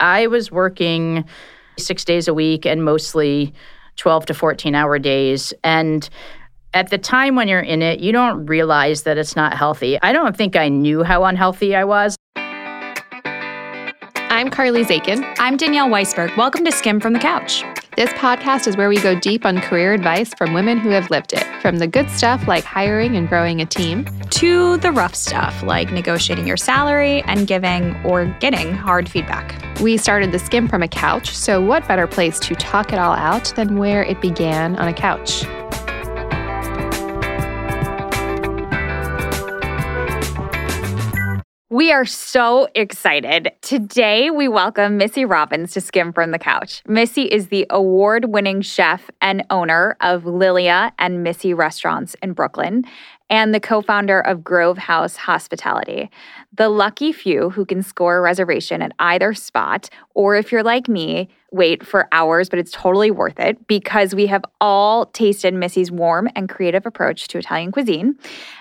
I was working six days a week and mostly 12 to 14 hour days. And at the time when you're in it, you don't realize that it's not healthy. I don't think I knew how unhealthy I was. I'm Carly Zakin. I'm Danielle Weisberg. Welcome to Skim from the Couch. This podcast is where we go deep on career advice from women who have lived it, from the good stuff like hiring and growing a team, to the rough stuff like negotiating your salary and giving or getting hard feedback. We started the Skimm from a couch, so what better place to talk it all out than where it began on a couch? We are so excited. Today, we welcome Missy Robbins to Skim from the Couch. Missy is the award winning chef and owner of Lilia and Missy restaurants in Brooklyn and the co founder of Grove House Hospitality. The lucky few who can score a reservation at either spot, or if you're like me, wait for hours, but it's totally worth it because we have all tasted Missy's warm and creative approach to Italian cuisine.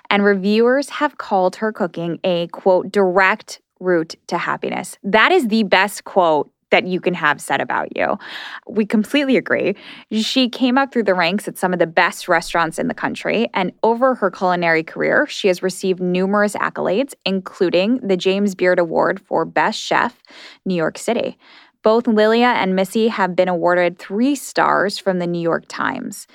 And reviewers have called her cooking a quote, direct route to happiness. That is the best quote that you can have said about you. We completely agree. She came up through the ranks at some of the best restaurants in the country, and over her culinary career, she has received numerous accolades, including the James Beard Award for Best Chef, New York City. Both Lilia and Missy have been awarded three stars from the New York Times.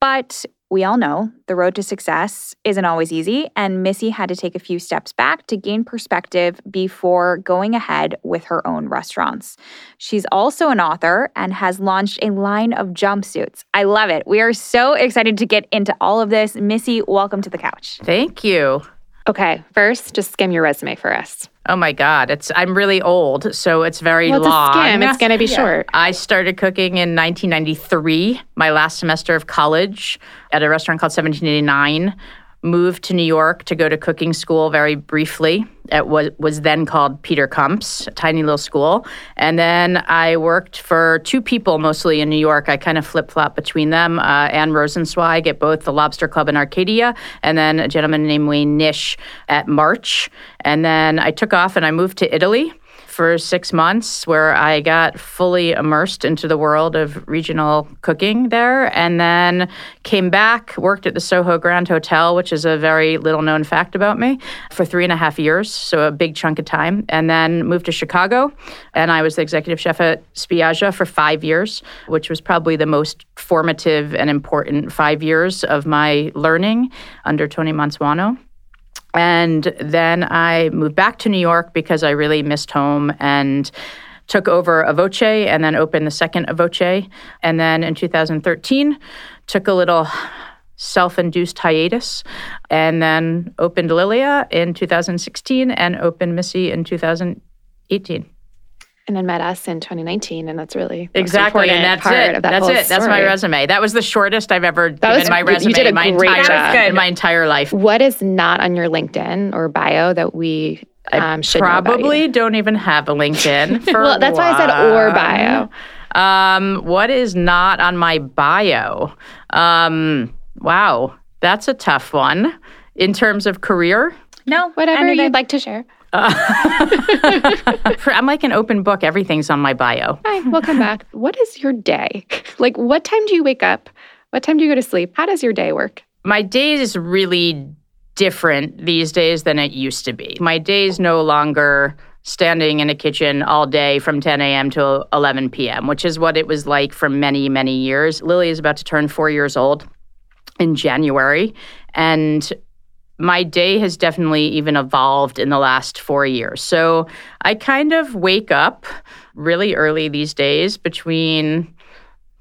But we all know the road to success isn't always easy, and Missy had to take a few steps back to gain perspective before going ahead with her own restaurants. She's also an author and has launched a line of jumpsuits. I love it. We are so excited to get into all of this. Missy, welcome to the couch. Thank you. Okay, first, just skim your resume for us. Oh my God, it's I'm really old, so it's very well, it's long. A skim. It's going to be yeah. short. I started cooking in 1993, my last semester of college, at a restaurant called 1789 moved to New York to go to cooking school very briefly at what was then called Peter Kump's, a tiny little school. And then I worked for two people mostly in New York. I kind of flip flop between them. Uh, Anne Rosenzweig at both the Lobster Club in Arcadia, and then a gentleman named Wayne Nish at March. And then I took off and I moved to Italy for six months where I got fully immersed into the world of regional cooking there and then came back, worked at the Soho Grand Hotel, which is a very little known fact about me, for three and a half years, so a big chunk of time, and then moved to Chicago. And I was the executive chef at Spiaggia for five years, which was probably the most formative and important five years of my learning under Tony Mantuano. And then I moved back to New York because I really missed home and took over A Voce and then opened the second A Voce. And then in 2013, took a little self induced hiatus and then opened Lilia in 2016 and opened Missy in 2018 and then met us in 2019 and that's really exactly and that's it. that that's it. That's my resume. That was the shortest i've ever that given was, my resume you did a my great entire job. my entire life. What is not on your linkedin or bio that we um, should probably don't even have a linkedin For well that's one. why i said or bio. Um, what is not on my bio? Um, wow that's a tough one. In terms of career? No whatever anything. you'd like to share uh, I'm like an open book. Everything's on my bio. Hi, we'll back. What is your day? Like, what time do you wake up? What time do you go to sleep? How does your day work? My day is really different these days than it used to be. My day is no longer standing in a kitchen all day from 10 a.m. to 11 p.m., which is what it was like for many, many years. Lilia is about to turn four years old in January. And my day has definitely even evolved in the last four years. So I kind of wake up really early these days between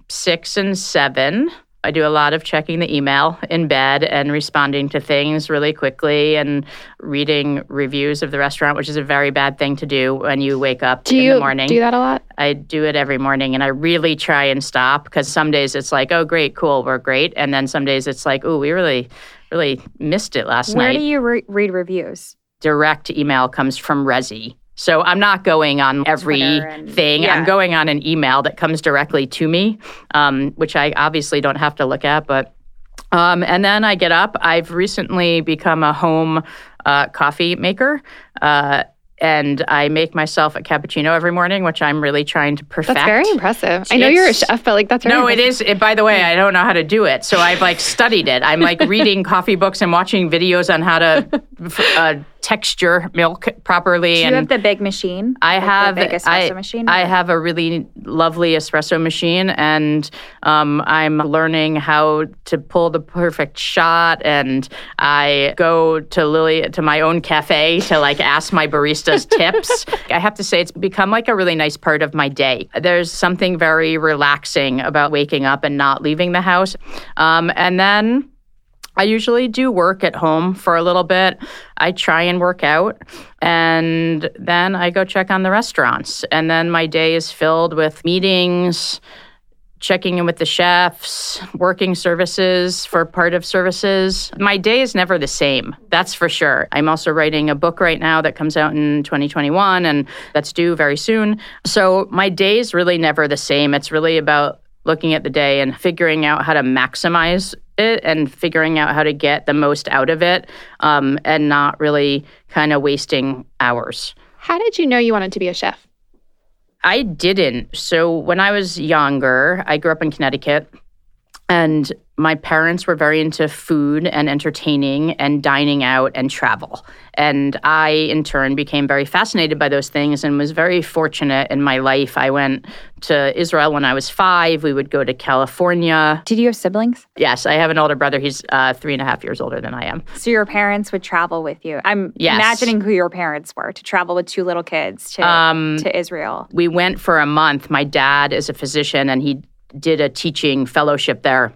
six and seven. I do a lot of checking the email in bed and responding to things really quickly and reading reviews of the restaurant, which is a very bad thing to do when you wake up do in you the morning. Do that a lot? I do it every morning and I really try and stop because some days it's like, oh, great, cool, we're great. And then some days it's like, oh, we really really missed it last Where night. Where do you re- read reviews? Direct email comes from Resy. So I'm not going on everything. Yeah. I'm going on an email that comes directly to me, um, which I obviously don't have to look at. But um, and then I get up. I've recently become a home uh, coffee maker. Uh, and I make myself a cappuccino every morning, which I'm really trying to perfect. That's very impressive. I know you're a It's- chef, but like that's very No, it impressive. is. It, by the way, I don't know how to do it, so I've like studied it. I'm like reading coffee books and watching videos on how to uh, texture milk properly. Do you and have the big machine? I Like have the big espresso I, machine. I have a really lovely espresso machine, and um, I'm learning how to pull the perfect shot. And I go to Lilia to my own cafe to like ask my baristas tips. I have to say, it's become like a really nice part of my day. There's something very relaxing about waking up and not leaving the house, um, and then. I usually do work at home for a little bit. I try and work out, and then I go check on the restaurants. And then my day is filled with meetings, checking in with the chefs, working services for part of services. My day is never the same, that's for sure. I'm also writing a book right now that comes out in 2021, and that's due very soon. So my day is really never the same. It's really about looking at the day and figuring out how to maximize it and figuring out how to get the most out of it um, and not really kind of wasting hours. How did you know you wanted to be a chef? I didn't. So when I was younger, I grew up in Connecticut and my parents were very into food and entertaining and dining out and travel. And I, in turn, became very fascinated by those things and was very fortunate in my life. I went to Israel when I was five. We would go to California. Did you have siblings? Yes, I have an older brother. He's uh, three and a half years older than I am. So your parents would travel with you. I'm Yes. imagining who your parents were to travel with two little kids to Um, to Israel. we went for a month. My dad is a physician and he did a teaching fellowship there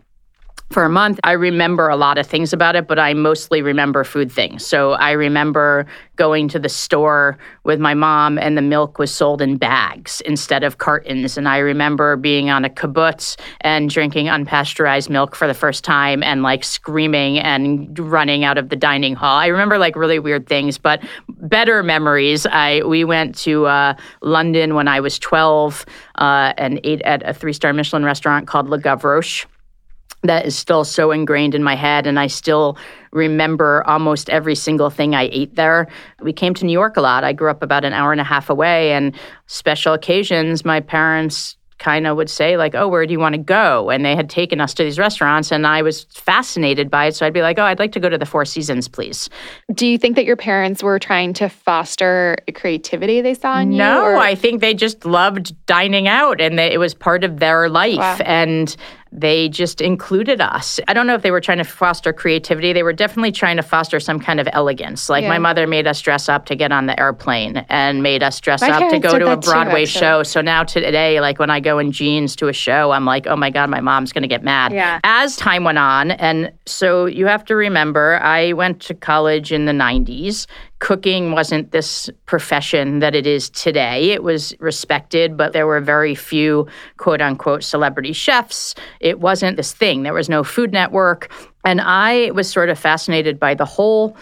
for a month. I remember a lot of things about it, but I mostly remember food things. So I remember going to the store with my mom and the milk was sold in bags instead of cartons. And I remember being on a kibbutz and drinking unpasteurized milk for the first time and like screaming and running out of the dining hall. I remember like really weird things, but better memories. I we went to uh, London when I was 12 uh, and ate at a three-star Michelin restaurant called Le Gavroche that is still so ingrained in my head and I still remember almost every single thing I ate there. We came to New York a lot. I grew up about an hour and a half away and special occasions my parents kind of would say like, "Oh, where do you want to go?" And they had taken us to these restaurants and I was fascinated by it, so I'd be like, "Oh, I'd like to go to the Four Seasons, please." Do you think that your parents were trying to foster creativity they saw in you? No, I think they just loved dining out and they, it was part of their life. Wow. And they just included us. I don't know if they were trying to foster creativity. They were definitely trying to foster some kind of elegance. Like Yeah. my mother made us dress up to get on the airplane and made us dress My up to go to a that too, Broadway show. So now today, like when I go in jeans to a show, I'm like, oh my God, my mom's going to get mad. Yeah. As time went on, and so you have to remember, I went to college in the 90s. Cooking wasn't this profession that it is today. It was respected, but there were very few quote unquote celebrity chefs. It wasn't this thing. There was no Food Network. And I was sort of fascinated by the whole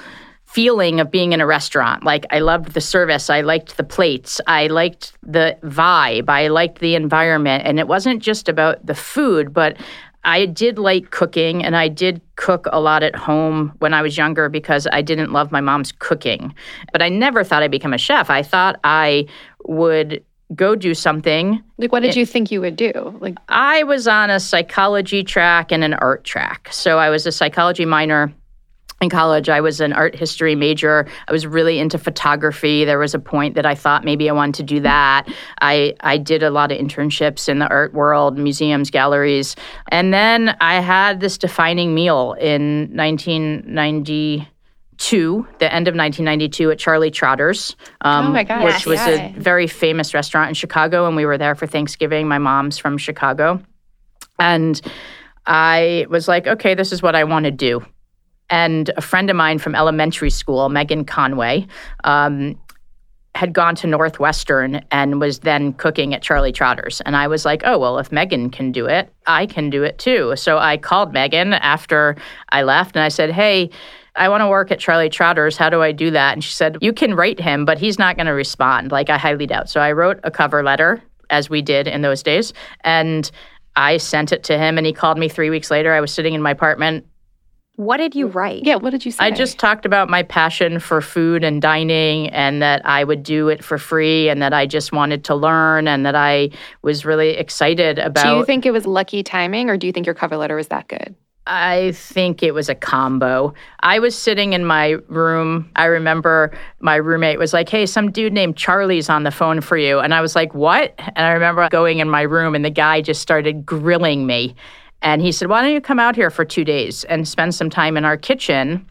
feeling of being in a restaurant. Like I loved the service, I liked the plates, I liked the vibe, I liked the environment, and it wasn't just about the food, but I did like cooking and I did cook a lot at home when I was younger because I didn't love my mom's cooking. But I never thought I'd become a chef. I thought I would go do something like, what did you think you would do? Like, I was on a psychology track and an art track. So I was a psychology minor in college. I was an art history major. I was really into photography. There was a point that I thought maybe I wanted to do that. I I did a lot of internships in the art world, museums, galleries. And then I had this defining meal in 1992, the end of 1992 at Charlie Trotter's. um, Oh my gosh, Which was yeah. a very famous restaurant in Chicago, and we were there for Thanksgiving. My mom's from Chicago. And I was like, okay, this is what I want to do. And a friend of mine from elementary school, Megan Conway, um, had gone to Northwestern and was then cooking at Charlie Trotter's. And I was like, oh, well, if Megan can do it, I can do it too. So I called Megan after I left and I said, hey, I want to work at Charlie Trotter's. How do I do that? And she said, You can write him, but he's not going to respond. Like, I highly doubt. So I wrote a cover letter, as we did in those days. And I sent it to him, and he called me three weeks later. I was sitting in my apartment What did you write? Yeah, what did you say? I just talked about my passion for food and dining and that I would do it for free and that I just wanted to learn and that I was really excited about Do you think it was lucky timing or do you think your cover letter was that good? I think it was a combo. I was sitting in my room. I remember my roommate was like, Hey, some dude named Charlie's on the phone for you. And I was like, What? And I remember going in my room and the guy just started grilling me. And he said, Why don't you come out here for two days and spend some time in our kitchen?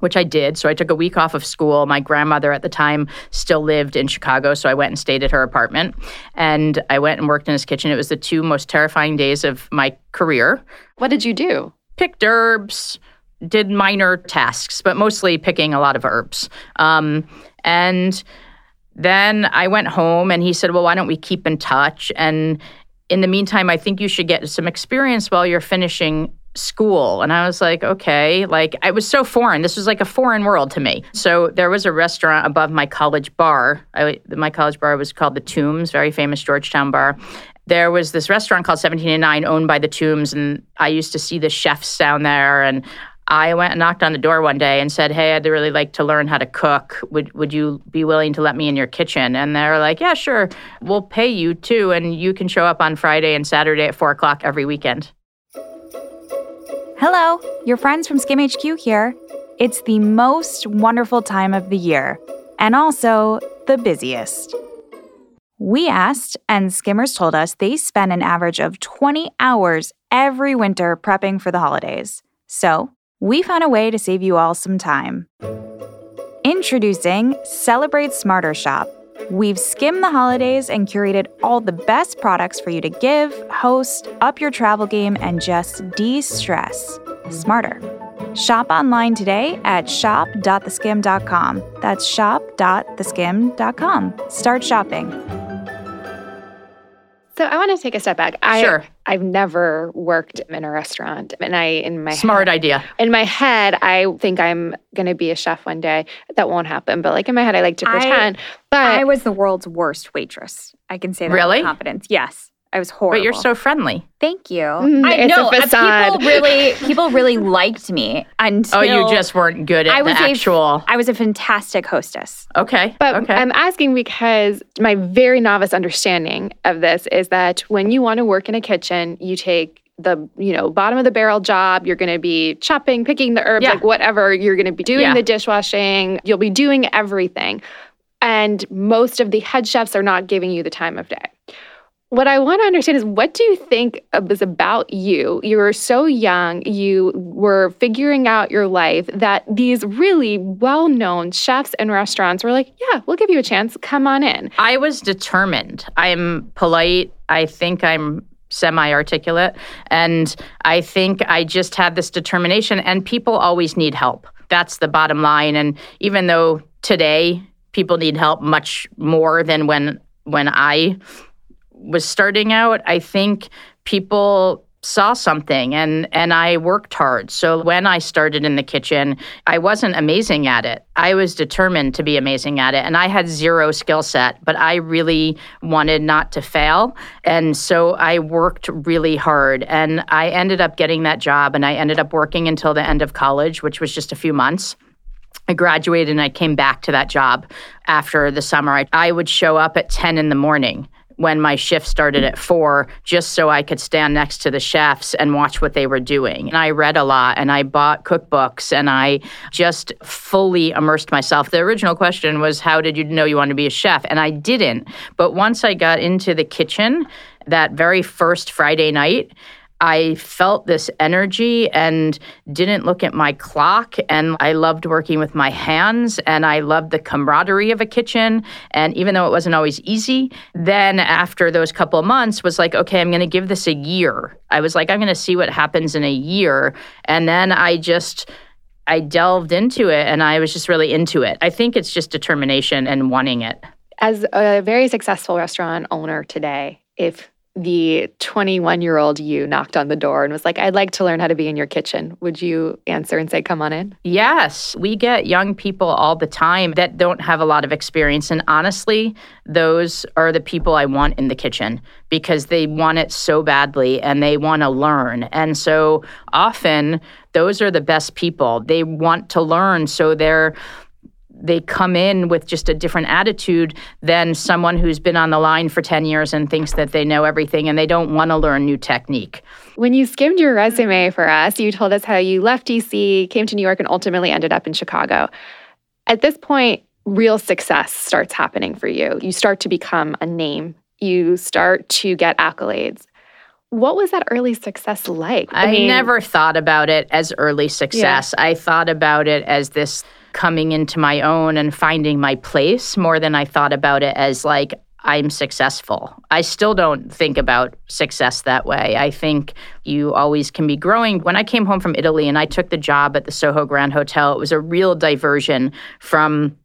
Which I did. So I took a week off of school. My grandmother at the time still lived in Chicago. So I went and stayed at her apartment. And I went and worked in his kitchen. It was the two most terrifying days of my career What did you do? picked herbs, did minor tasks, but mostly picking a lot of herbs. Um, and then I went home and he said, Well, why don't we keep in touch? And in the meantime, I think you should get some experience while you're finishing school. And I was like, okay, like I was so foreign. This was like a foreign world to me. So there was a restaurant above my college bar. I, my college bar was called the Tombs, very famous Georgetown bar. There was this restaurant called 1789 owned by the Tombs, and I used to see the chefs down there. And I went and knocked on the door one day and said, "Hey, I'd really like to learn how to cook. Would would you be willing to let me in your kitchen?" And they're like, "Yeah, sure. We'll pay you too, and you can show up on Friday and Saturday at four o'clock every weekend." Hello, your friends from Skimm HQ here. It's the most wonderful time of the year, and also the busiest. We asked, and skimmers told us they spend an average of 20 hours every winter prepping for the holidays. So, we found a way to save you all some time. Introducing Celebrate Smarter Shop. We've skimmed the holidays and curated all the best products for you to give, host, up your travel game, and just de stress smarter. Shop online today at shop.theskimm.com. That's shop.theskimm.com. Start shopping. So I want to take a step back. I, Sure. I've never worked in a restaurant, and I in my Smart head, idea. in my head, I think I'm going to be a chef one day. That won't happen, but like in my head, I like to I- pretend. but I was the world's worst waitress. I can say that Really? with confidence. Yes. I was horrible. But you're so friendly. Thank you. Mm, I it's a know uh, facade. people really people really liked me until Oh, you just weren't good at I was a- actual. I was a fantastic hostess. okay. But okay. I'm asking because my very novice understanding of this is that when you want to work in a kitchen, you take the you know bottom of the barrel job. You're going to be chopping, picking the herbs, Yeah. like whatever. You're going to be doing Yeah. the dishwashing. You'll be doing everything, and most of the head chefs are not giving you the time of day. What I want to understand is what do you think was about you? You were so young, you were figuring out your life that these really well known chefs and restaurants were like, yeah, we'll give you a chance. Come on in. I was determined. I'm polite. I think I'm semi articulate. And I think I just had this determination, and people always need help. That's the bottom line. And even though today people need help much more than when when I was starting out, I think people saw something and and I worked hard. So when I started in the kitchen, I wasn't amazing at it. I was determined to be amazing at it and I had zero skill set, but I really wanted not to fail. And so I worked really hard and I ended up getting that job and I ended up working until the end of college, which was just a few months. I graduated and I came back to that job after the summer. I, I would show up at 10 in the morning when my shift started at four, just so I could stand next to the chefs and watch what they were doing. And I read a lot and I bought cookbooks and I just fully immersed myself. The original question was, How did you know you wanted to be a chef? And I didn't. But once I got into the kitchen, that very first Friday night, I felt this energy and didn't look at my clock. And I loved working with my hands and I loved the camaraderie of a kitchen. And even though it wasn't always easy, then after those couple of months was like, okay, I'm going to give this a year. I was like, I'm going to see what happens in a year. And then I just, I delved into it and I was just really into it. I think it's just determination and wanting it. As a very successful restaurant owner today, if the 21 year old you knocked on the door and was like, I'd like to learn how to be in your kitchen, would you answer and say, come on in? Yes. We get young people all the time that don't have a lot of experience. And honestly, those are the people I want in the kitchen because they want it so badly and they want to learn. And so often, those are the best people. They want to learn. So they're they come in with just a different attitude than someone who's been on the line for 10 years and thinks that they know everything and they don't want to learn new technique. When you skimmed your resume for us, you told us how you left DC, came to New York, and ultimately ended up in Chicago. At this point, real success starts happening for you. You start to become a name, you start to get accolades. What was that early success like? I, I mean, never thought about it as early success. Yeah. I thought about it as this coming into my own and finding my place more than I thought about it as like I'm successful. I still don't think about success that way. I think you always can be growing. When I came home from Italy and I took the job at the Soho Grand Hotel, it was a real diversion from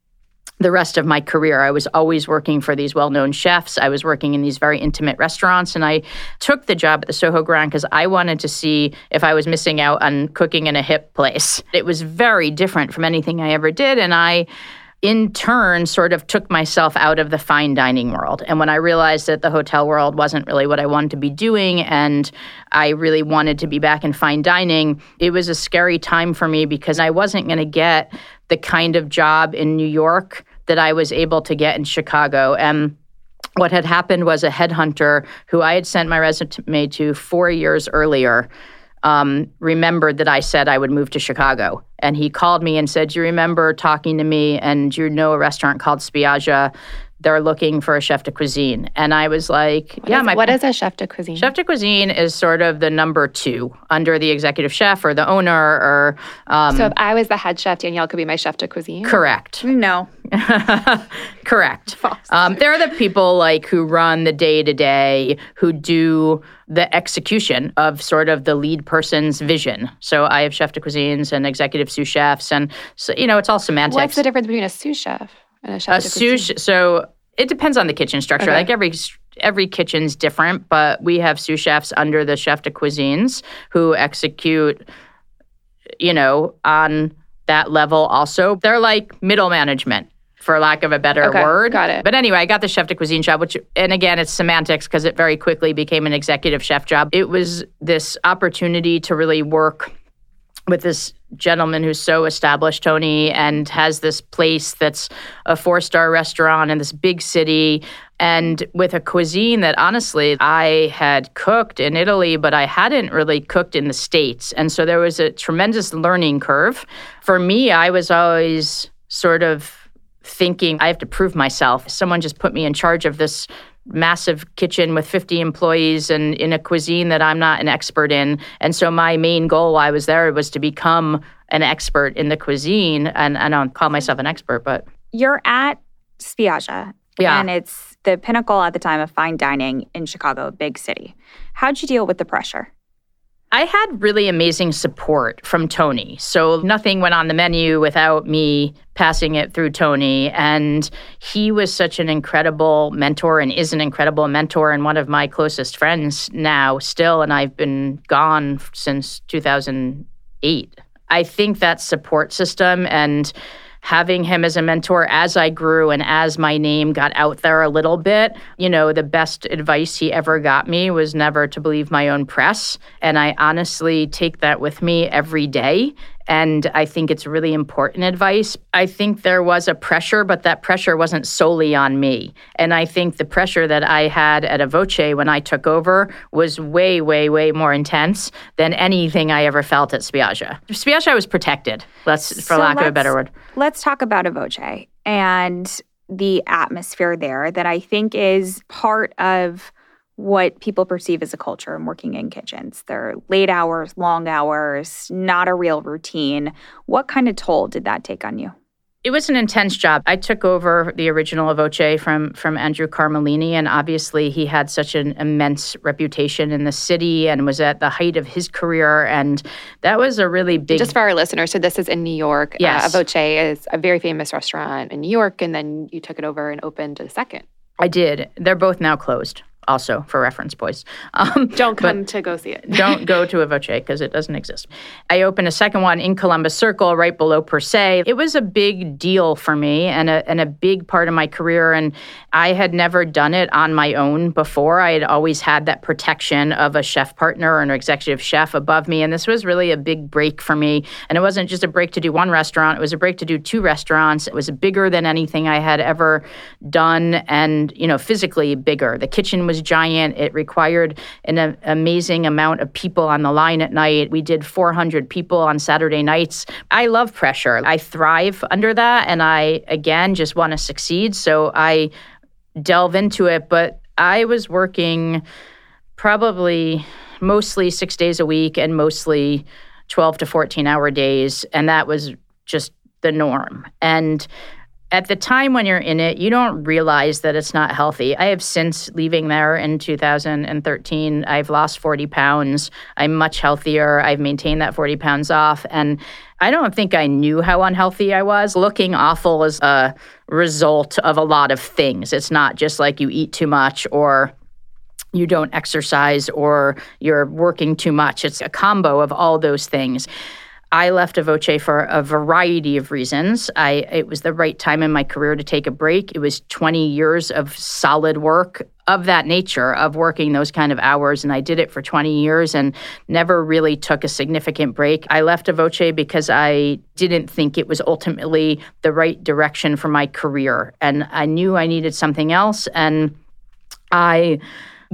the rest of my career. I was always working for these well known chefs. I was working in these very intimate restaurants. And I took the job at the Soho Grand because I wanted to see if I was missing out on cooking in a hip place. It was very different from anything I ever did. And I, in turn, sort of took myself out of the fine dining world. And when I realized that the hotel world wasn't really what I wanted to be doing and I really wanted to be back in fine dining, it was a scary time for me because I wasn't going to get the kind of job in New York that I was able to get in Chicago. And what had happened was a headhunter who I had sent my resume to four years earlier um, remembered that I said I would move to Chicago. And he called me and said, You remember talking to me, and you know a restaurant called Spiaggia they're looking for a chef de cuisine. And I was like, what yeah, is, my What is a chef de cuisine? Chef de cuisine is sort of the number two under the executive chef or the owner or um, So if I was the head chef, Danielle could be my chef de cuisine? Correct. No. correct. Um, they're the people like who run the day to day, who do the execution of sort of the lead person's vision. So I have chef de cuisines and executive sous chefs, and so you know it's all semantics. What's the difference between a sous chef and a chef? A sous. So it depends on the kitchen structure. Okay. Like every every kitchen's different, but we have sous chefs under the chef de cuisines who execute, you know, on that level. Also, they're like middle management for lack of a better okay, word. Got it. But anyway, I got the chef de cuisine job, which, and again, it's semantics because it very quickly became an executive chef job. It was this opportunity to really work with this gentleman who's so established, Tony, and has this place that's a four star restaurant in this big city. And with a cuisine that honestly I had cooked in Italy, but I hadn't really cooked in the States. And so there was a tremendous learning curve. For me, I was always sort of thinking I have to prove myself. Someone just put me in charge of this massive kitchen with 50 employees and in a cuisine that I'm not an expert in. And so my main goal while I was there was to become an expert in the cuisine. And I don't call myself an expert, but. You're at Spiaggia. Yeah. And it's the pinnacle at the time of fine dining in Chicago, big city. How'd you deal with the pressure? I had really amazing support from Tony. So nothing went on the menu without me passing it through Tony. And he was such an incredible mentor and is an incredible mentor and one of my closest friends now, still. And I've been gone since 2008. I think that support system and having him as a mentor as I grew and as my name got out there a little bit, you know, the best advice he ever got me was never to believe my own press. And I honestly take that with me every day. And I think it's really important advice. I think there was a pressure, but that pressure wasn't solely on me. And I think the pressure that I had at A Voce when I took over was way, way, way more intense than anything I ever felt at Spiaggia. Spiaggia I was protected, let's for so lack of a better word. Let's talk about A Voce and the atmosphere there that I think is part of what people perceive as a culture in working in kitchens. They're late hours, long hours, not a real routine. What kind of toll did that take on you? It was an intense job. I took over the original A Voce from from Andrew Carmellini, and obviously he had such an immense reputation in the city and was at the height of his career. And that was a really big. Just for our listeners, so this is in New York. Uh, yes, uh, A Voce is a very famous restaurant in New York, and then you took it over and opened a second. I did. They're both now closed. Also for reference, boys. Um, don't come to go see it. don't go to a Voce because it doesn't exist. I opened a second one in Columbus Circle, right below Per Se. It was a big deal for me and a, and a big part of my career. And I had never done it on my own before. I had always had that protection of a chef partner or an executive chef above me. And this was really a big break for me. And it wasn't just a break to do one restaurant, it was a break to do two restaurants. It was bigger than anything I had ever done and, you know, physically bigger. The kitchen was giant. It required an a- amazing amount of people on the line at night. We did 400 people on Saturday nights. I love pressure. I thrive under that. And I, again, just want to succeed. So I delve into it. But I was working probably mostly six days a week and mostly 12 to 14 hour days. And that was just the norm. And at the time when you're in it, you don't realize that it's not healthy. I have since leaving there in 2013, I've lost 40 pounds. I'm much healthier. I've maintained that 40 pounds off. And I don't think I knew how unhealthy I was. Looking awful is a result of a lot of things. It's not just like you eat too much or you don't exercise or you're working too much. It's a combo of all those things. I left A Voce for a variety of reasons. I it was the right time in my career to take a break. It was 20 years of solid work of that nature of working those kind of hours and I did it for 20 years and never really took a significant break. I left A Voce because I didn't think it was ultimately the right direction for my career and I knew I needed something else and I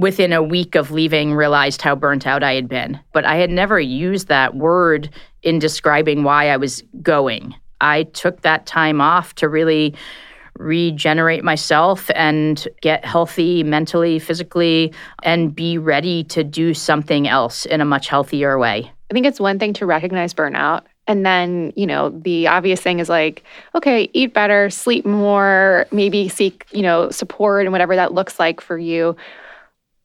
within a week of leaving realized how burnt out I had been. But I had never used that word in describing why I was going. I took that time off to really regenerate myself and get healthy mentally, physically, and be ready to do something else in a much healthier way. I think it's one thing to recognize burnout. And then, you know, the obvious thing is like, okay, eat better, sleep more, maybe seek, you know, support and whatever that looks like for you.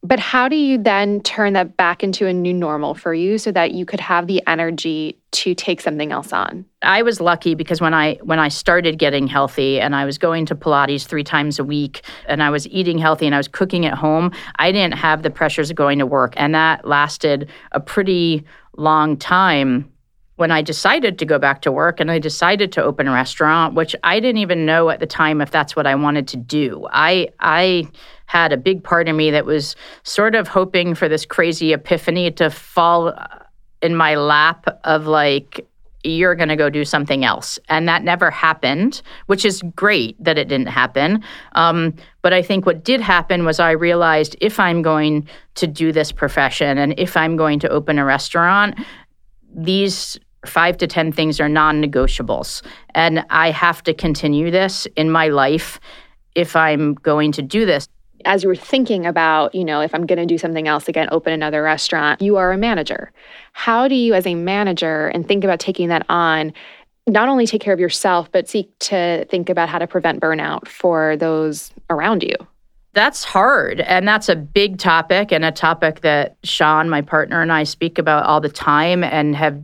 But how do you then turn that back into a new normal for you so that you could have the energy to take something else on? I was lucky because when I when I started getting healthy and I was going to Pilates 3 times a week and I was eating healthy and I was cooking at home, I didn't have the pressures of going to work and that lasted a pretty long time when I decided to go back to work and I decided to open a restaurant, which I didn't even know at the time if that's what I wanted to do. I I had a big part of me that was sort of hoping for this crazy epiphany to fall in my lap of like you're going to go do something else. And that never happened, which is great that it didn't happen. Um, but I think what did happen was I realized if I'm going to do this profession and if I'm going to open a restaurant, these five to 10 things are non negotiables. And I have to continue this in my life if I'm going to do this as you were thinking about, you know, if I'm going to do something else again, open another restaurant, you are a manager. How do you, as a manager, and think about taking that on, not only take care of yourself, but seek to think about how to prevent burnout for those around you? That's hard. And that's a big topic and a topic that Sean, my partner, and I speak about all the time and have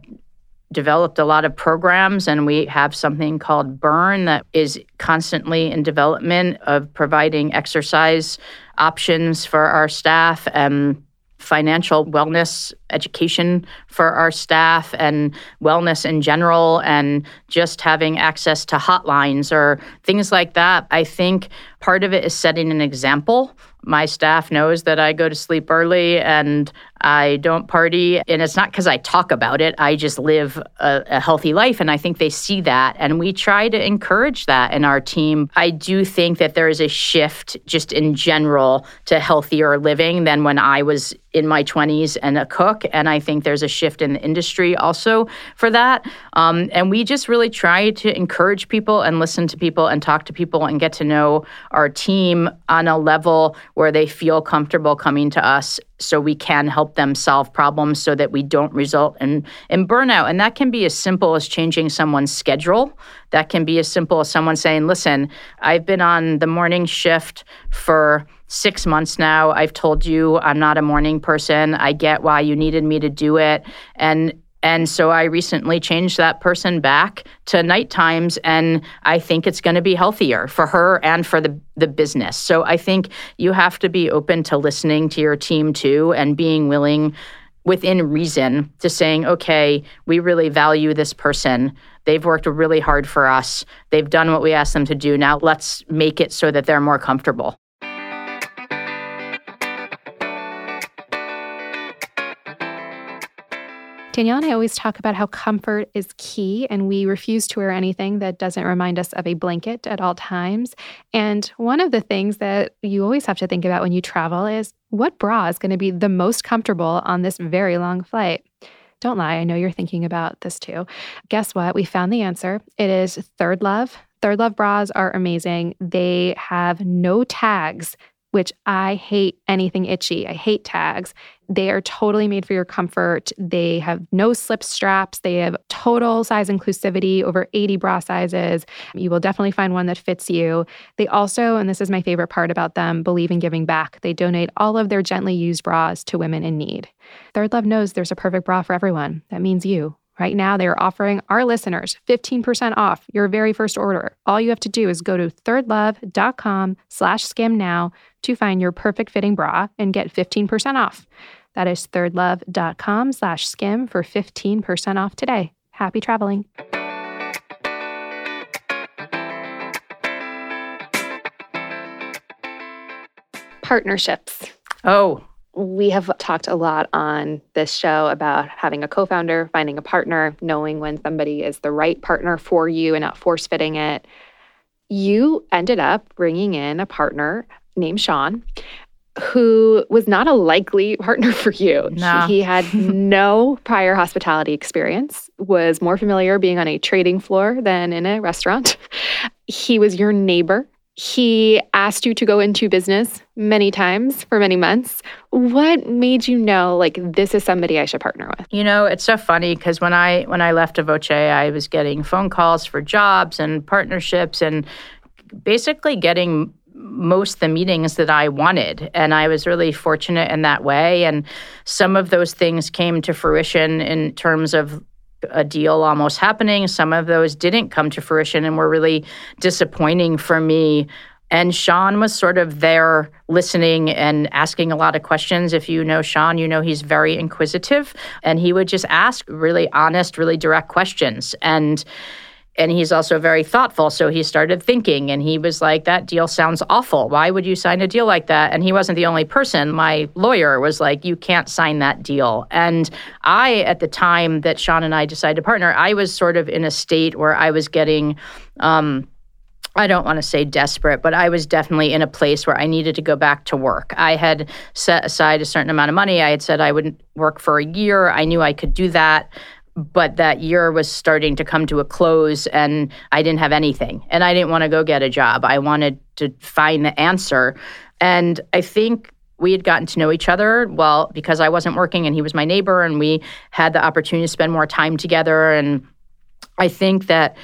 developed a lot of programs and we have something called burn that is constantly in development of providing exercise options for our staff and financial wellness education for our staff and wellness in general and just having access to hotlines or things like that. I think part of it is setting an example. My staff knows that I go to sleep early and I don't party. And it's not because I talk about it, I just live a, a, healthy life. And I think they see that. And we try to encourage that in our team. I do think that there is a shift just in general to healthier living than when I was in my 20s and a cook. And I think there's a shift in the industry also for that. Um, and we just really try to encourage people and listen to people and talk to people and get to know our team on a level where they feel comfortable coming to us so we can help them solve problems so that we don't result in, in burnout. And that can be as simple as changing someone's schedule. That can be as simple as someone saying, listen, I've been on the morning shift for six months now. I've told you I'm not a morning person. I get why you needed me to do it. And And so I recently changed that person back to night times, and I think it's going to be healthier for her and for the, the business. So I think you have to be open to listening to your team too and being willing within reason to saying, okay, we really value this person. They've worked really hard for us. They've done what we asked them to do. Now let's make it so that they're more comfortable. Danielle and I always talk about how comfort is key, and we refuse to wear anything that doesn't remind us of a blanket at all times. And one of the things that you always have to think about when you travel is what bra is going to be the most comfortable on this very long flight? Don't lie, I know you're thinking about this too. Guess what? We found the answer. It is ThirdLove. Third Love bras are amazing. They have no tags which I hate anything itchy. I hate tags. They are totally made for your comfort. They have no slip straps. They have total size inclusivity, over 80 bra sizes. You will definitely find one that fits you. They also, and this is my favorite part about them, believe in giving back. They donate all of their gently used bras to women in need. ThirdLove knows there's a perfect bra for everyone. That means you. Right now, they are offering our listeners 15% off your very first order. All you have to do is go to thirdlove.com slash skim now to find your perfect fitting bra and get 15% off. That is thirdlove.com slash skim for 15% off today. Happy traveling. Partnerships. Oh, we have talked a lot on this show about having a co founder, finding a partner, knowing when somebody is the right partner for you and not force fitting it. You ended up bringing in a partner named Sean who was not a likely partner for you. No. He had no prior hospitality experience, was more familiar being on a trading floor than in a restaurant. He was your neighbor he asked you to go into business many times for many months. What made you know like this is somebody I should partner with? You know, it's so funny because when I when I left A Voce, I was getting phone calls for jobs and partnerships and basically getting most the meetings that I wanted. And I was really fortunate in that way. And some of those things came to fruition in terms of a deal almost happening. Some of those didn't come to fruition and were really disappointing for me. And Sean was sort of there listening and asking a lot of questions. If you know Sean, you know he's very inquisitive and he would just ask really honest, really direct questions. And and he's also very thoughtful. So he started thinking and he was like, That deal sounds awful. Why would you sign a deal like that? And he wasn't the only person. My lawyer was like, You can't sign that deal. And I, at the time that Sean and I decided to partner, I was sort of in a state where I was getting, um, I don't want to say desperate, but I was definitely in a place where I needed to go back to work. I had set aside a certain amount of money. I had said I would work for a year. I knew I could do that but that year was starting to come to a close and I didn't have anything and I didn't want to go get a job. I wanted to find the answer. And I think we had gotten to know each other well because I wasn't working and he was my neighbor and we had the opportunity to spend more time together and I think that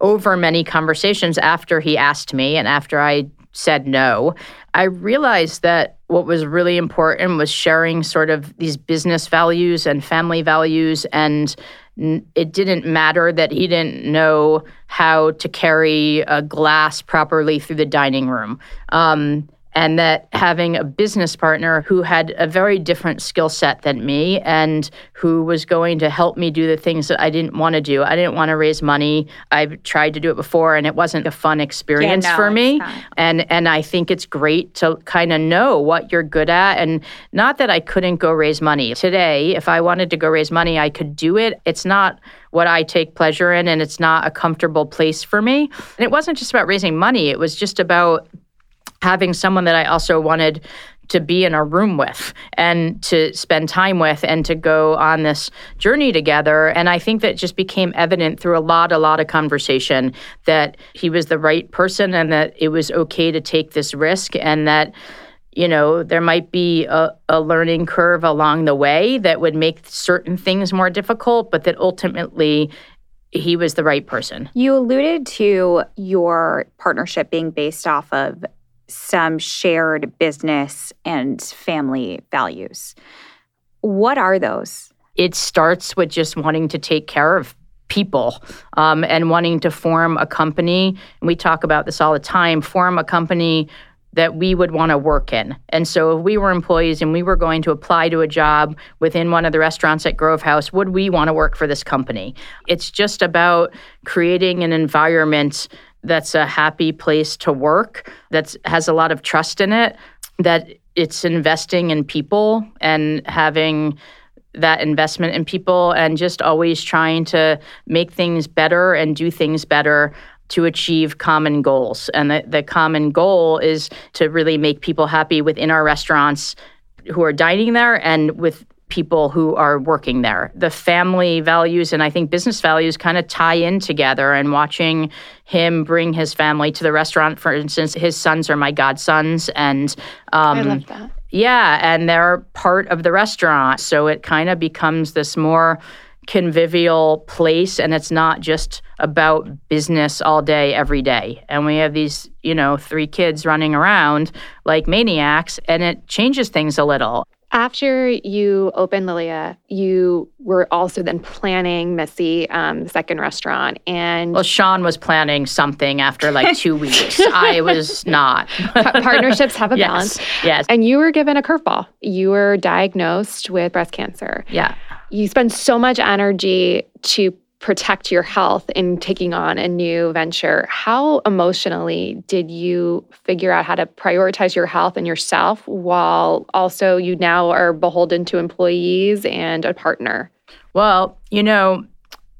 over many conversations after he asked me and after I said no, I realized that what was really important was sharing sort of these business values and family values. And it didn't matter that he didn't know how to carry a glass properly through the dining room. Um, and that having a business partner who had a very different skill set than me and who was going to help me do the things that I didn't want to do. I didn't want to raise money. I've tried to do it before and it wasn't a fun experience yeah, no, for me. And and I think it's great to kind of know what you're good at and not that I couldn't go raise money. Today, if I wanted to go raise money, I could do it. It's not what I take pleasure in and it's not a comfortable place for me. And it wasn't just about raising money, it was just about having someone that I also wanted to be in a room with and to spend time with and to go on this journey together. And I think that just became evident through a lot, a lot of conversation that he was the right person and that it was okay to take this risk and that you know, there might be a, a, learning curve along the way that would make certain things more difficult, but that ultimately he was the right person. You alluded to your partnership being based off of some shared business and family values. What are those? it starts with just wanting to take care of people um, and wanting to form a company. And we talk about this all the time form a company that we would want to work in. And so if we were employees and we were going to apply to a job within one of the restaurants at Grove House, would we want to work for this company? It's just about creating an environment that's a happy place to work, that has a lot of trust in it, that it's investing in people and having that investment in people and just always trying to make things better and do things better to achieve common goals. And the, the common goal is to really make people happy within our restaurants who are dining there and with people who are working there. The family values and I think business values kind of tie in together. And watching him bring his family to the restaurant, for instance, his sons are my godsons. And um, I love that. Yeah, and they're part of the restaurant. So it kind of becomes this more convivial place and it's not just about business all day every day and we have these you know three kids running around like maniacs and it changes things a little after you opened Lilia, you were also then planning Misi, um, the second restaurant. And well, Sean was planning something after like two weeks. I was not. partnerships have a yes, balance. Yes. And you were given a curveball. You were diagnosed with breast cancer. Yeah you spend so much energy to protect your health in taking on a new venture. How emotionally did you figure out how to prioritize your health and yourself while also you now are beholden to employees and a partner? Well, you know,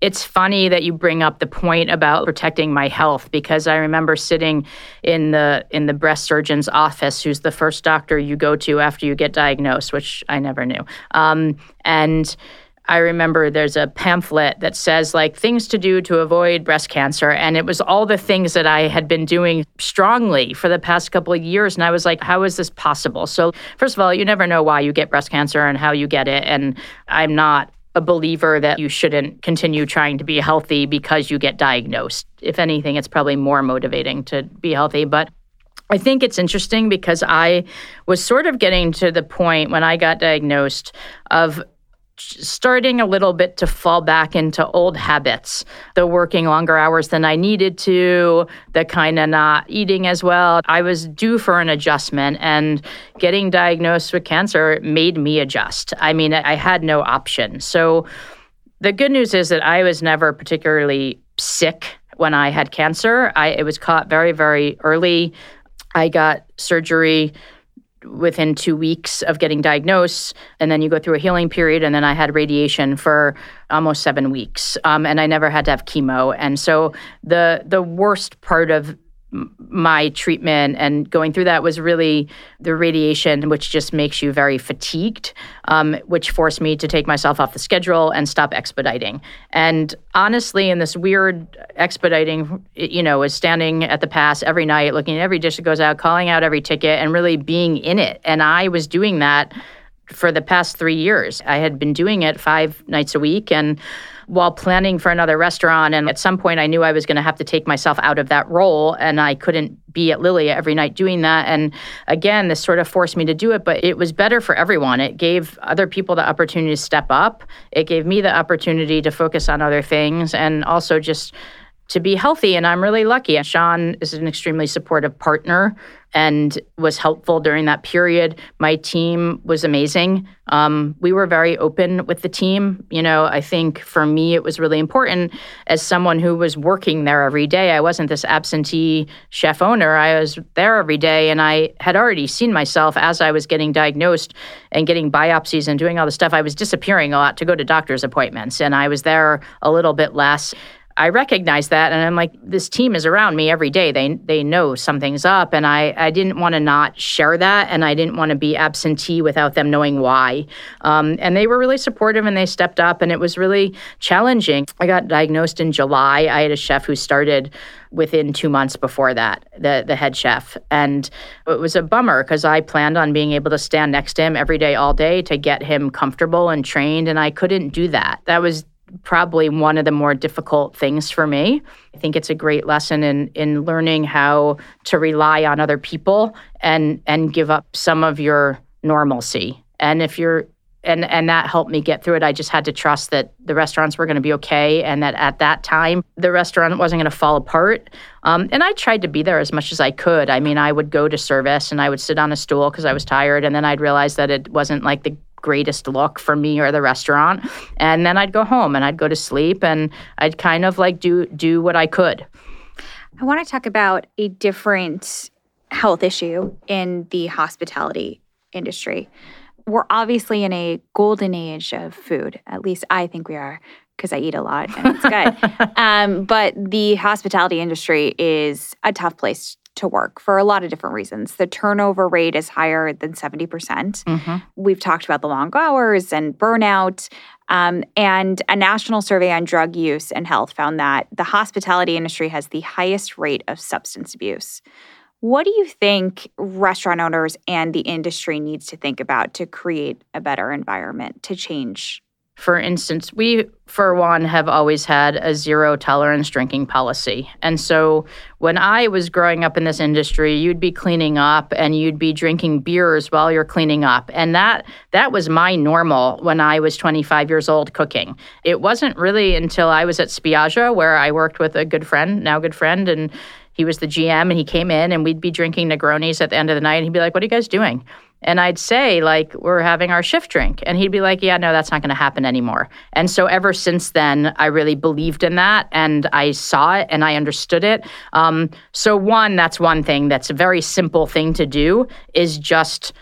it's funny that you bring up the point about protecting my health because I remember sitting in the in the breast surgeon's office, who's the first doctor you go to after you get diagnosed, which I never knew. Um, and I remember there's a pamphlet that says like things to do to avoid breast cancer. And it was all the things that I had been doing strongly for the past couple of years. And I was like, how is this possible? So, first of all, you never know why you get breast cancer and how you get it. And I'm not a believer that you shouldn't continue trying to be healthy because you get diagnosed. If anything, it's probably more motivating to be healthy. But I think it's interesting because I was sort of getting to the point when I got diagnosed of starting a little bit to fall back into old habits the working longer hours than i needed to the kind of not eating as well. I was due for an adjustment and getting diagnosed with cancer made me adjust. I mean i had no option. So the good news is that i was never particularly sick when i had cancer. I, it was caught very very early. I got surgery within two weeks of getting diagnosed. And then you go through a healing period. And then I had radiation for almost seven weeks. Um, and I never had to have chemo. And so the the worst part of my treatment and going through that was really the radiation, which just makes you very fatigued, um, which forced me to take myself off the schedule and stop expediting. And honestly, in this weird expediting, you know, is standing at the pass every night, looking at every dish that goes out, calling out every ticket, and really being in it. And I was doing that for the past three years. I had been doing it five nights a week and while planning for another restaurant. And at some point, I knew I was going to have to take myself out of that role, and I couldn't be at Lilia every night doing that. And again, this sort of forced me to do it, but it was better for everyone. It gave other people the opportunity to step up, it gave me the opportunity to focus on other things, and also just to be healthy. And I'm really lucky. Sean is an extremely supportive partner and was helpful during that period. My team was amazing. Um, we were very open with the team. You know, I think for me, it was really important as someone who was working there every day. I wasn't this absentee chef owner. I was there every day, and I had already seen myself as I was getting diagnosed and getting biopsies and doing all the stuff. I was disappearing a lot to go to doctor's appointments, and I was there a little bit less. I recognize that and I'm like, this team is around me every day. They they know something's up. And I, I didn't want to not share that and I didn't want to be absentee without them knowing why. Um, and they were really supportive and they stepped up and it was really challenging. I got diagnosed in July. I had a chef who started within two months before that, the the head chef. And it was a bummer because I planned on being able to stand next to him every day, all day to get him comfortable and trained. And I couldn't do that. That was probably one of the more difficult things for me. I think it's a great lesson in in learning how to rely on other people and and give up some of your normalcy. And if you're and and that helped me get through it. I just had to trust that the restaurants were going to be okay, and that at that time the restaurant wasn't going to fall apart. Um, and I tried to be there as much as I could. I mean, I would go to service and I would sit on a stool because I was tired, and then I'd realize that it wasn't like the greatest look for me or the restaurant, and then I'd go home and I'd go to sleep, and I'd kind of like do do what I could. I want to talk about a different health issue in the hospitality industry we're obviously in a golden age of food. At least I think we are because I eat a lot and it's good. um, but the hospitality industry is a tough place to work for a lot of different reasons. The turnover rate is higher than 70%. percent mm hmm We've talked about the long hours and burnout. Um, and a national survey on drug use and health found that the hospitality industry has the highest rate of substance abuse. What do you think restaurant owners and the industry needs to think about to create a better environment to change? For instance, we, for one, have always had a zero tolerance drinking policy. And so when I was growing up in this industry, you'd be cleaning up and you'd be drinking beers while you're cleaning up. And that that was my normal when I was 25 years old cooking. It wasn't really until I was at Spiaggia where I worked with a good friend, now good friend, and he was the GM and he came in and we'd be drinking Negronis at the end of the night and he'd be like, What are you guys doing? And I'd say, like, we're having our shift drink. And he'd be like, Yeah, no, that's not going to happen anymore. And so ever since then, I really believed in that and I saw it and I understood it. Um, so, one, that's one thing that's a very simple thing to do is just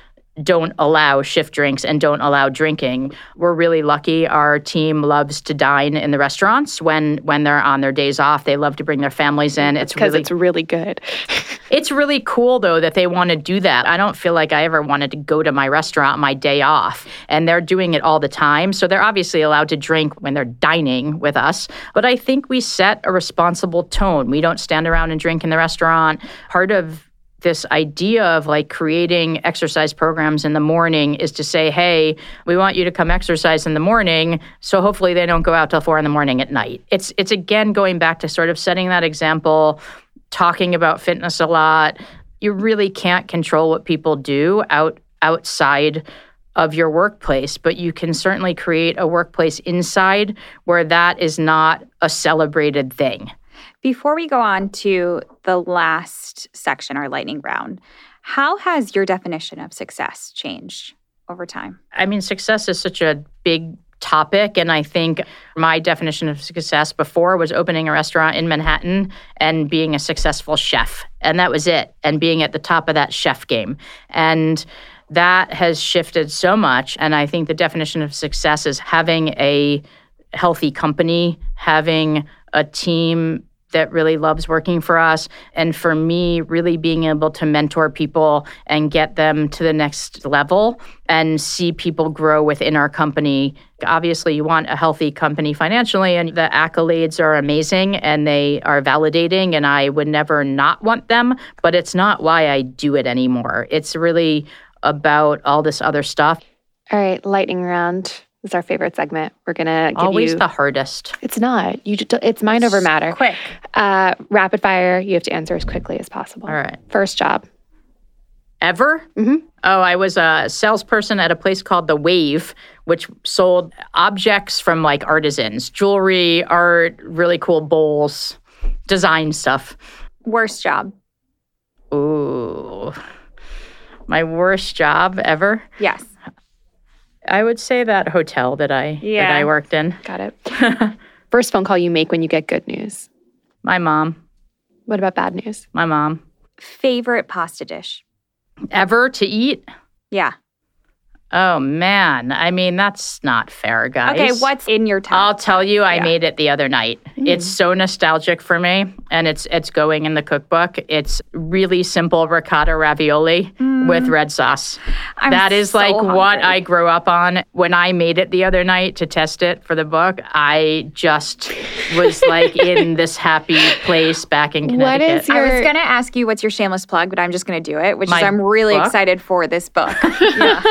don't allow shift drinks and don't allow drinking. We're really lucky. Our team loves to dine in the restaurants when when they're on their days off. They love to bring their families in. It's because really, it's really good. it's really cool though that they want to do that. I don't feel like I ever wanted to go to my restaurant my day off, and they're doing it all the time. So they're obviously allowed to drink when they're dining with us. But I think we set a responsible tone. We don't stand around and drink in the restaurant. Part of this idea of like creating exercise programs in the morning is to say, hey, we want you to come exercise in the morning. So hopefully they don't go out till four in the morning at night. It's it's again going back to sort of setting that example, talking about fitness a lot. You really can't control what people do out outside of your workplace, but you can certainly create a workplace inside where that is not a celebrated thing. Before we go on to the last section, our lightning round, how has your definition of success changed over time? I mean, success is such a big topic. And I think my definition of success before was opening a restaurant in Manhattan and being a successful chef. And that was it, and being at the top of that chef game. And that has shifted so much. And I think the definition of success is having a healthy company, having a team that really loves working for us. And for me, really being able to mentor people and get them to the next level and see people grow within our company. Obviously, you want a healthy company financially, and the accolades are amazing and they are validating, and I would never not want them, but it's not why I do it anymore. It's really about all this other stuff. All right, lightning round is our favorite segment. We're gonna give always you, the hardest. It's not. You just, it's mind over matter. Quick. Uh, rapid fire. You have to answer as quickly as possible. All right. First job. Ever? Mm-hmm. Oh, I was a salesperson at a place called The Wave, which sold objects from like artisans, jewelry, art, really cool bowls, design stuff. Worst job. Ooh. My worst job ever? Yes. I would say that hotel that I yeah. that I worked in. Got it. First phone call you make when you get good news. My mom. What about bad news? My mom. Favorite pasta dish ever to eat? Yeah. Oh man, I mean that's not fair, guys. Okay, what's in your top? I'll tell you, I yeah. made it the other night. Mm. It's so nostalgic for me, and it's it's going in the cookbook. It's really simple ricotta ravioli mm. with red sauce. I'm that is so like hungry. what I grew up on. When I made it the other night to test it for the book, I just was like in this happy place back in Connecticut. What is your... I was going to ask you what's your shameless plug, but I'm just going to do it, which is I'm really book? excited for this book. yeah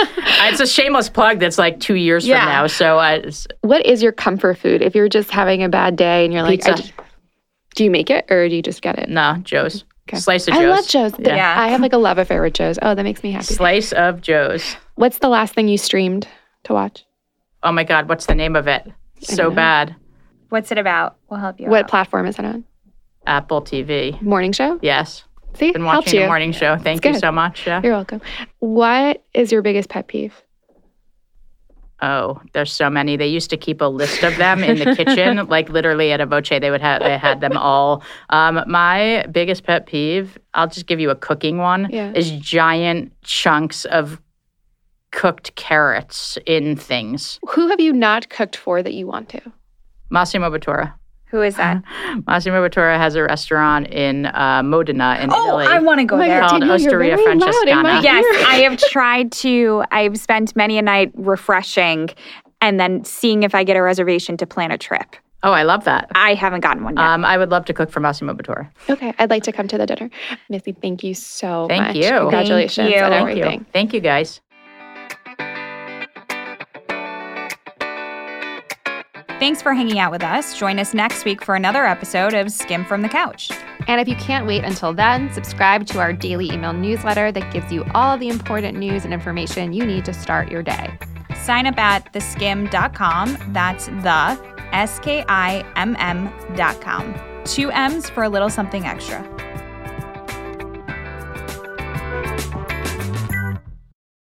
it's a shameless plug that's like two years yeah. from now. So, uh, what is your comfort food if you're just having a bad day and you're like, do you make it or do you just get it? No, Joe's. Okay. Slice of Joe's. I love Joe's. Yeah. yeah. I have like a love affair with Joe's. Oh, that makes me happy. Slice of Joe's. What's the last thing you streamed? to watch? Oh my God, what's the name of it? So bad. What's it about? We'll help you. What out. platform is it on? Apple TV. Morning show? Yes. See, Been helps watching you. the morning show. Thank It's you good. so much. Yeah. You're welcome. What is your biggest pet peeve? Oh, there's so many. They used to keep a list of them in the kitchen, like literally at A Voce. They would have they had them all. Um, my biggest pet peeve, I'll just give you a cooking one, Yeah. is giant chunks of cooked carrots in things. Who have you not cooked for that you want to? Massimo Bottura. Who is that? Massimo Bottura has a restaurant in uh, Modena in oh, Italy. I want to go there. Called Danielle, Osteria very loud in my Francescana. Yes. I have tried to. I've spent many a night refreshing and then seeing if I get a reservation to plan a trip. oh, I love that. I haven't gotten one yet. Um, I would love to cook for Massimo Bottura. Okay, I'd like to come to the dinner. Missy, thank you so Thank much. you. Thank you. on Thank Thank everything. you. Thank you, guys. Thanks for hanging out with us. Join us next week for another episode of Skimm'd from the Couch. And if you can't wait until then, subscribe to our daily email newsletter that gives you all the important news and information you need to start your day. Sign up at theskimm.com. That's the S K I M M.com. Two M's for a little something extra.